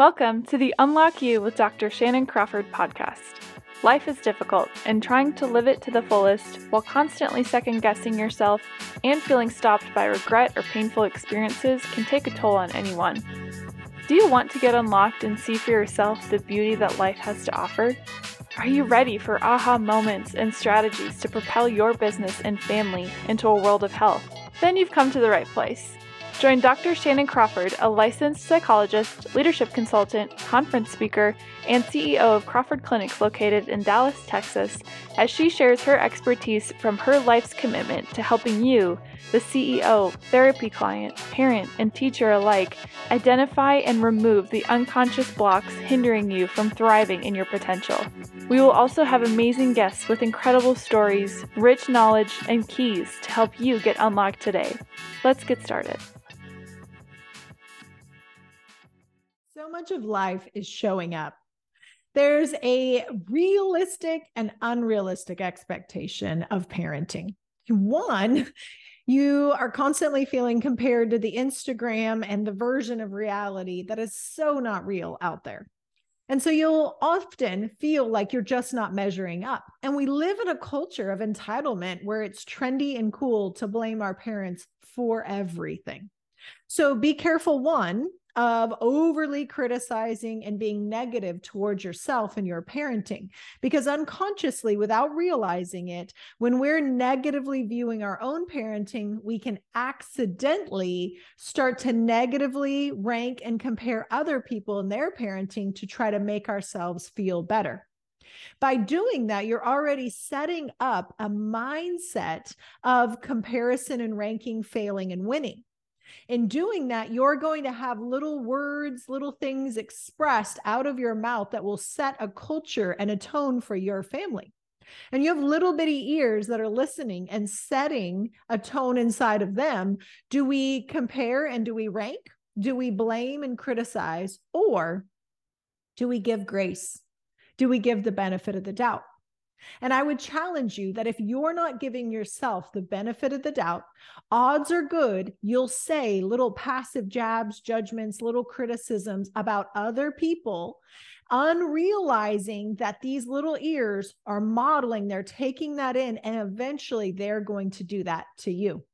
Welcome to the Unlock You with Dr. Shannan Crawford podcast. Life is difficult, and trying to live it to the fullest while constantly second guessing yourself and feeling stopped by regret or painful experiences can take a toll on anyone. Do you want to get unlocked and see for yourself the beauty that life has to offer? Are you ready for aha moments and strategies to propel your business and family into a world of health? Then you've come to the right place. Join Dr. Shannan Crawford, a licensed psychologist, leadership consultant, conference speaker, and CEO of Crawford Clinics located in Dallas, Texas, as she shares her expertise from her life's commitment to helping you, the CEO, therapy client, parent, and teacher alike, identify and remove the unconscious blocks hindering you from thriving in your potential. We will also have amazing guests with incredible stories, rich knowledge, and keys to help you get unlocked today. Let's get started. Much of life is showing up. There's a realistic and unrealistic expectation of parenting. One, you are constantly feeling compared to the Instagram and the version of reality that is so not real out there. And so you'll often feel like you're just not measuring up. And we live in a culture of entitlement where it's trendy and cool to blame our parents for everything. So be careful, one, of overly criticizing and being negative towards yourself and your parenting. Because unconsciously, without realizing it, when we're negatively viewing our own parenting, we can accidentally start to negatively rank and compare other people and their parenting to try to make ourselves feel better. By doing that, you're already setting up a mindset of comparison and ranking, failing and winning. In doing that, you're going to have little words, little things expressed out of your mouth that will set a culture and a tone for your family. And you have little bitty ears that are listening and setting a tone inside of them. Do we compare and do we rank? Do we blame and criticize? Or do we give grace? Do we give the benefit of the doubt? And I would challenge you that if you're not giving yourself the benefit of the doubt, odds are good you'll say little passive jabs, judgments, little criticisms about other people, unrealizing that these little ears are modeling, they're taking that in, and eventually they're going to do that to you.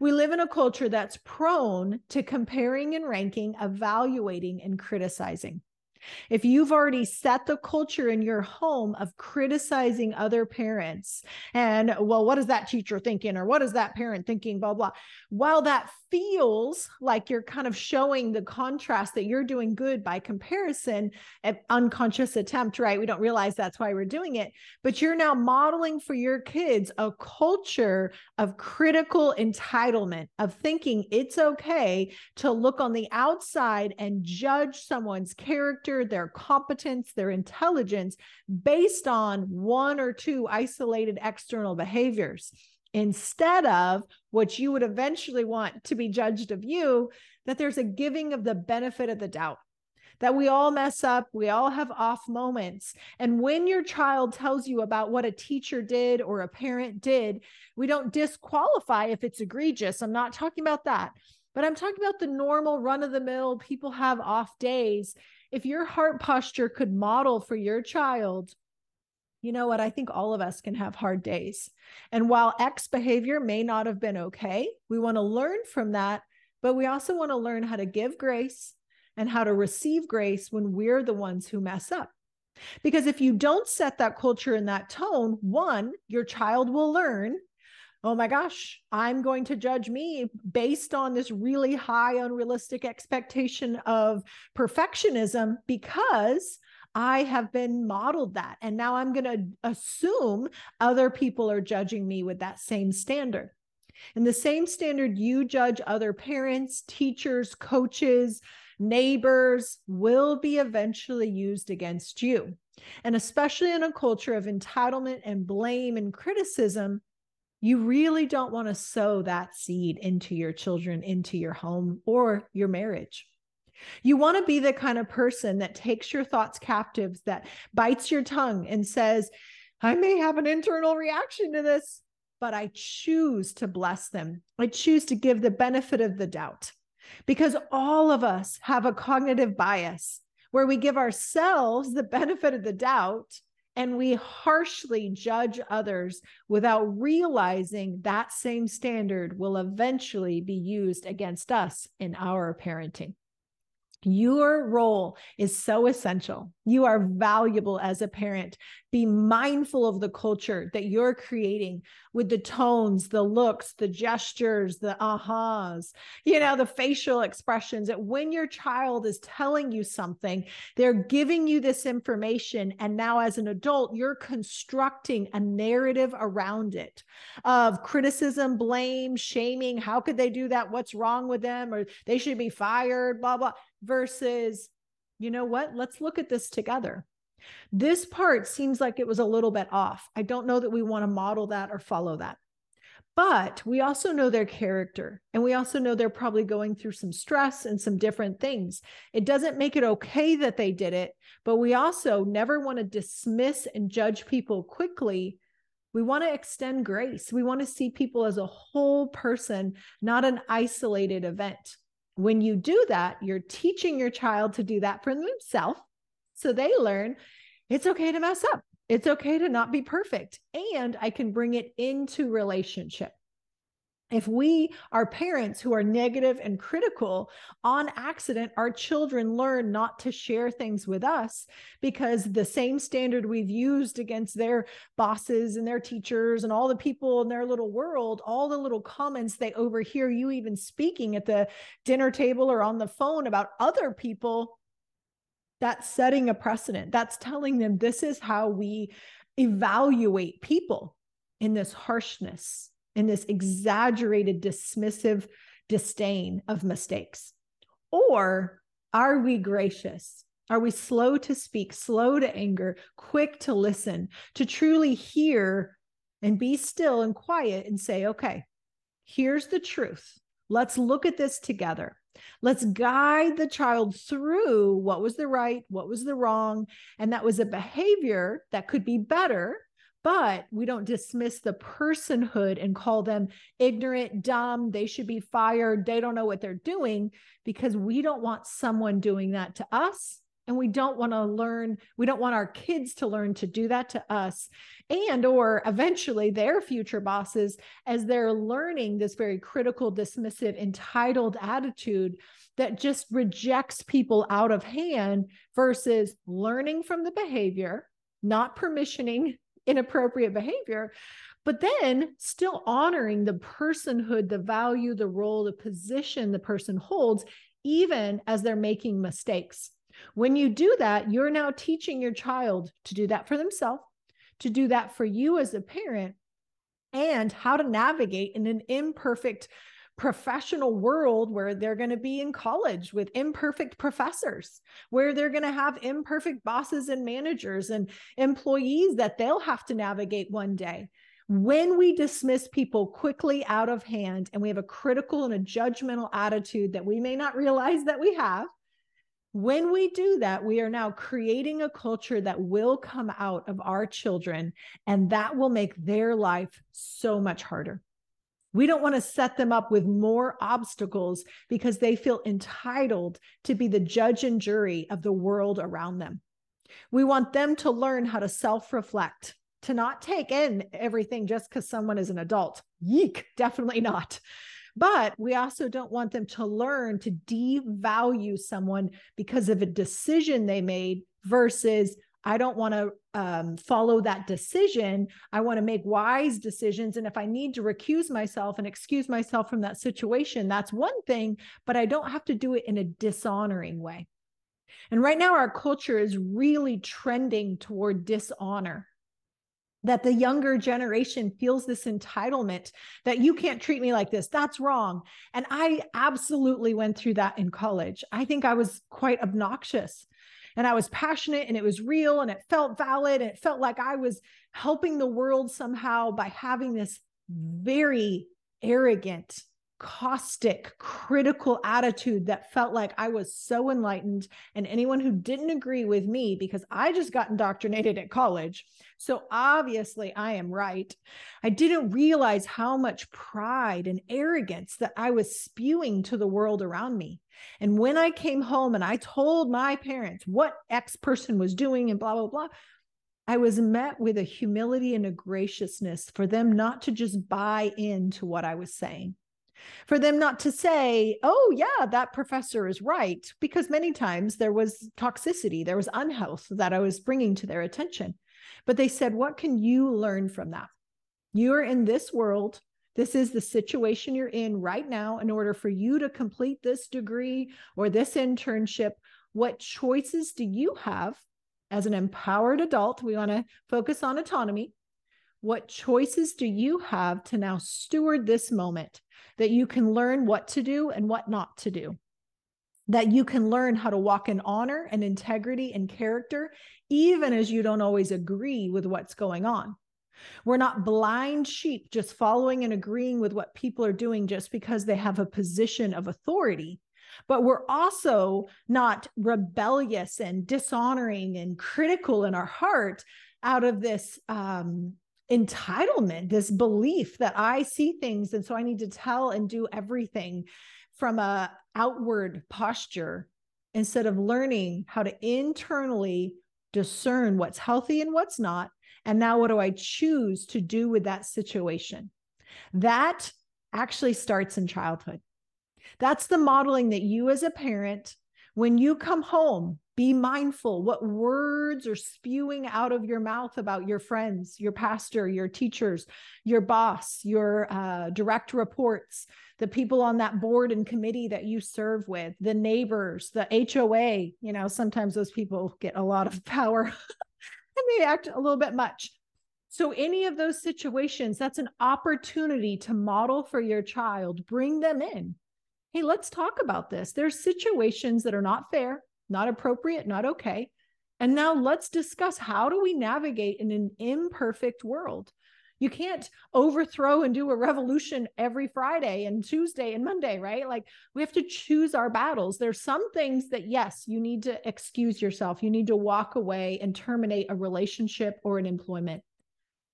We live in a culture that's prone to comparing and ranking, evaluating and criticizing. If you've already set the culture in your home of criticizing other parents and, well, what is that teacher thinking? Or what is that parent thinking? Blah, blah. While that feels like you're kind of showing the contrast that you're doing good by comparison, an unconscious attempt, right? We don't realize that's why we're doing it, but you're now modeling for your kids a culture of critical entitlement, of thinking it's okay to look on the outside and judge someone's character, their competence, their intelligence based on one or two isolated external behaviors instead of what you would eventually want to be judged of you, that there's a giving of the benefit of the doubt. That we all mess up, we all have off moments. And when your child tells you about what a teacher did or a parent did, we don't disqualify if it's egregious. I'm not talking about that, but I'm talking about the normal run of the mill, people have off days. If your heart posture could model for your child you know what? I think all of us can have hard days. And while X behavior may not have been okay, we want to learn from that, but we also want to learn how to give grace and how to receive grace when we're the ones who mess up. Because if you don't set that culture in that tone, one, your child will learn, oh my gosh, I'm going to judge me based on this really high, unrealistic expectation of perfectionism because I have been modeled that. And now I'm going to assume other people are judging me with that same standard. And the same standard you judge other parents, teachers, coaches, neighbors will be eventually used against you. And especially in a culture of entitlement and blame and criticism, you really don't want to sow that seed into your children, into your home, or your marriage. You want to be the kind of person that takes your thoughts captives, that bites your tongue and says, I may have an internal reaction to this, but I choose to bless them. I choose to give the benefit of the doubt because all of us have a cognitive bias where we give ourselves the benefit of the doubt and we harshly judge others without realizing that same standard will eventually be used against us in our parenting. Your role is so essential. You are valuable as a parent. Be mindful of the culture that you're creating with the tones, the looks, the gestures, the ahas, you know, the facial expressions. That when your child is telling you something, they're giving you this information. And now, as an adult, you're constructing a narrative around it of criticism, blame, shaming. How could they do that? What's wrong with them? Or they should be fired, blah, blah versus, you know what? Let's look at this together. This part seems like it was a little bit off. I don't know that we want to model that or follow that. But we also know their character and we also know they're probably going through some stress and some different things. It doesn't make it okay that they did it, but we also never want to dismiss and judge people quickly. We want to extend grace. We want to see people as a whole person, not an isolated event. When you do that, you're teaching your child to do that for themselves. So they learn it's okay to mess up. It's okay to not be perfect. And I can bring it into relationship. If we are parents who are negative and critical on accident, our children learn not to share things with us because the same standard we've used against their bosses and their teachers and all the people in their little world, all the little comments they overhear you even speaking at the dinner table or on the phone about other people, that's setting a precedent. That's telling them this is how we evaluate people in this harshness in this exaggerated, dismissive disdain of mistakes? Or are we gracious? Are we slow to speak, slow to anger, quick to listen, to truly hear and be still and quiet and say, okay, here's the truth. Let's look at this together. Let's guide the child through what was the right, what was the wrong. And that was a behavior that could be better but we don't dismiss the personhood and call them ignorant, dumb, they should be fired, they don't know what they're doing because we don't want someone doing that to us and we don't want to learn we don't want our kids to learn to do that to us. And or eventually their future bosses as they're learning this very critical dismissive entitled attitude that just rejects people out of hand versus learning from the behavior not permissioning inappropriate behavior but then still honoring the personhood, the value, the role, the position the person holds, even as they're making mistakes. When you do that, you're now teaching your child to do that for themselves, to do that for you as a parent, and how to navigate in an imperfect professional world where they're going to be in college with imperfect professors, where they're going to have imperfect bosses and managers and employees that they'll have to navigate one day. When we dismiss people quickly out of hand and we have a critical and a judgmental attitude that we may not realize that we have, when we do that, we are now creating a culture that will come out of our children, and that will make their life so much harder. We don't want to set them up with more obstacles because they feel entitled to be the judge and jury of the world around them. We want them to learn how to self reflect, to not take in everything just because someone is an adult. Yeek, definitely not. But we also don't want them to learn to devalue someone because of a decision they made versus I don't want to um, follow that decision. I want to make wise decisions. And if I need to recuse myself and excuse myself from that situation, that's one thing, but I don't have to do it in a dishonoring way. And right now, our culture is really trending toward dishonor. That the younger generation feels this entitlement that you can't treat me like this. That's wrong. And I absolutely went through that in college. I think I was quite obnoxious and I was passionate and it was real and it felt valid and it felt like I was helping the world somehow by having this very arrogant, caustic, critical attitude that felt like I was so enlightened. And anyone who didn't agree with me, because I just got indoctrinated at college. So obviously I am right. I didn't realize how much pride and arrogance that I was spewing to the world around me. And when I came home and I told my parents what X person was doing and blah, blah, blah, I was met with a humility and a graciousness for them not to just buy into what I was saying, for them not to say, oh, yeah, that professor is right, because many times there was toxicity, there was unhealth that I was bringing to their attention. But they said, what can you learn from that? You're in this world. This is the situation you're in right now. In order for you to complete this degree or this internship, what choices do you have as an empowered adult? We want to focus on autonomy. What choices do you have to now steward this moment that you can learn what to do and what not to do? That you can learn how to walk in honor and integrity and character, even as you don't always agree with what's going on. We're not blind sheep just following and agreeing with what people are doing just because they have a position of authority. But we're also not rebellious and dishonoring and critical in our heart out of this um, entitlement, this belief that I see things. And so I need to tell and do everything from a outward posture instead of learning how to internally discern what's healthy and what's not and now, what do I choose to do with that situation? That actually starts in childhood. That's the modeling that you, as a parent, when you come home, be mindful what words are spewing out of your mouth about your friends, your pastor, your teachers, your boss, your uh, direct reports, the people on that board and committee that you serve with, the neighbors, the HOA. You know, sometimes those people get a lot of power and they act a little bit much. So, any of those situations, that's an opportunity to model for your child, bring them in. Hey, let's talk about this. There's situations that are not fair, not appropriate, not okay. And now let's discuss how do we navigate in an imperfect world? You can't overthrow and do a revolution every Friday and Tuesday and Monday, right? Like we have to choose our battles. There's some things that, yes, you need to excuse yourself. You need to walk away and terminate a relationship or an employment.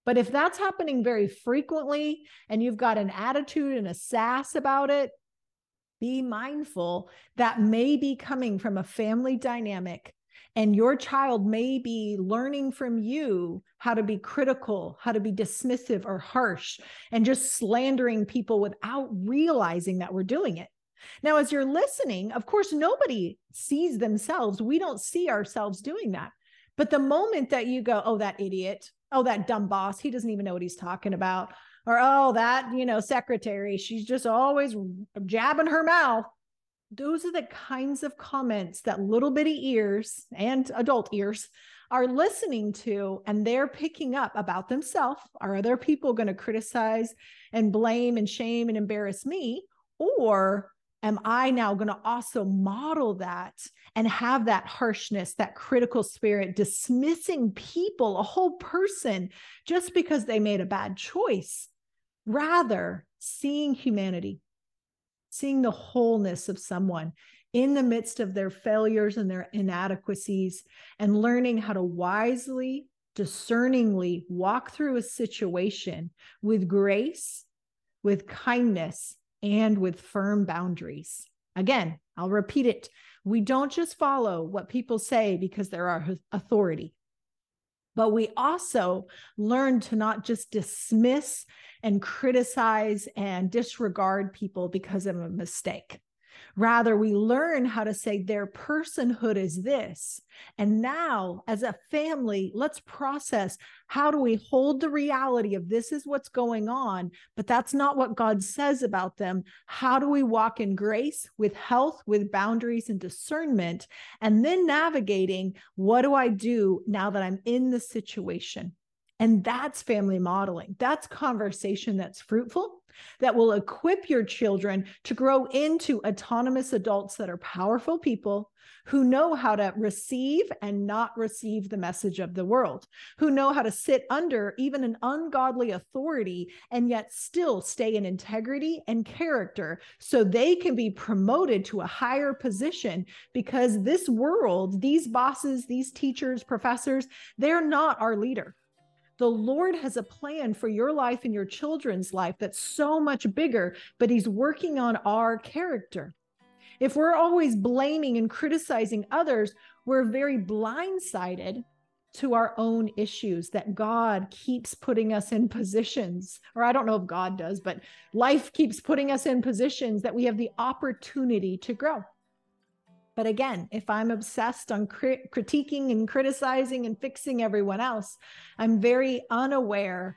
But if that's happening very frequently and you've got an attitude and a sass about it, be mindful that may be coming from a family dynamic and your child may be learning from you how to be critical, how to be dismissive or harsh, and just slandering people without realizing that we're doing it. Now, as you're listening, of course, nobody sees themselves. We don't see ourselves doing that. But the moment that you go, oh, that idiot, oh, that dumb boss, he doesn't even know what he's talking about. Or, oh, that, you know, secretary, she's just always jabbing her mouth those are the kinds of comments that little bitty ears and adult ears are listening to and they're picking up about themselves. Are other people going to criticize and blame and shame and embarrass me? Or am i now going to also model that and have that harshness that critical spirit dismissing people a whole person just because they made a bad choice rather seeing humanity seeing the wholeness of someone in the midst of their failures and their inadequacies, and learning how to wisely, discerningly walk through a situation with grace, with kindness, and with firm boundaries. Again, I'll repeat it. We don't just follow what people say because they're our authority, but we also learn to not just dismiss and criticize and disregard people because of a mistake. Rather, we learn how to say their personhood is this. And now, as a family, let's process how do we hold the reality of this is what's going on, but that's not what God says about them. How do we walk in grace with health, with boundaries and discernment? And then navigating what do I do now that I'm in the situation? And that's family modeling. That's conversation that's fruitful, that will equip your children to grow into autonomous adults that are powerful people who know how to receive and not receive the message of the world, who know how to sit under even an ungodly authority and yet still stay in integrity and character so they can be promoted to a higher position because this world, these bosses, these teachers, professors, they're not our leader. The Lord has a plan for your life and your children's life that's so much bigger, but He's working on our character. If we're always blaming and criticizing others, we're very blindsided to our own issues that God keeps putting us in positions, or I don't know if God does, but life keeps putting us in positions that we have the opportunity to grow. But again, if I'm obsessed on crit- critiquing and criticizing and fixing everyone else, I'm very unaware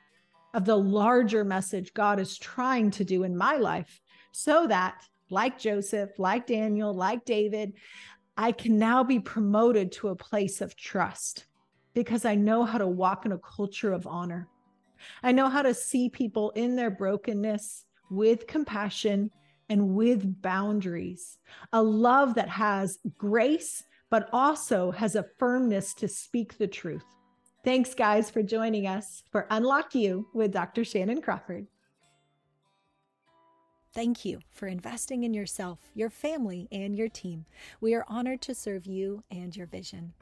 of the larger message God is trying to do in my life so that, like Joseph, like Daniel, like David, I can now be promoted to a place of trust because I know how to walk in a culture of honor. I know how to see people in their brokenness with compassion and with boundaries, a love that has grace, but also has a firmness to speak the truth. Thanks, guys, for joining us for Unlock You with Dr. Shannan Crawford. Thank you for investing in yourself, your family, and your team. We are honored to serve you and your vision.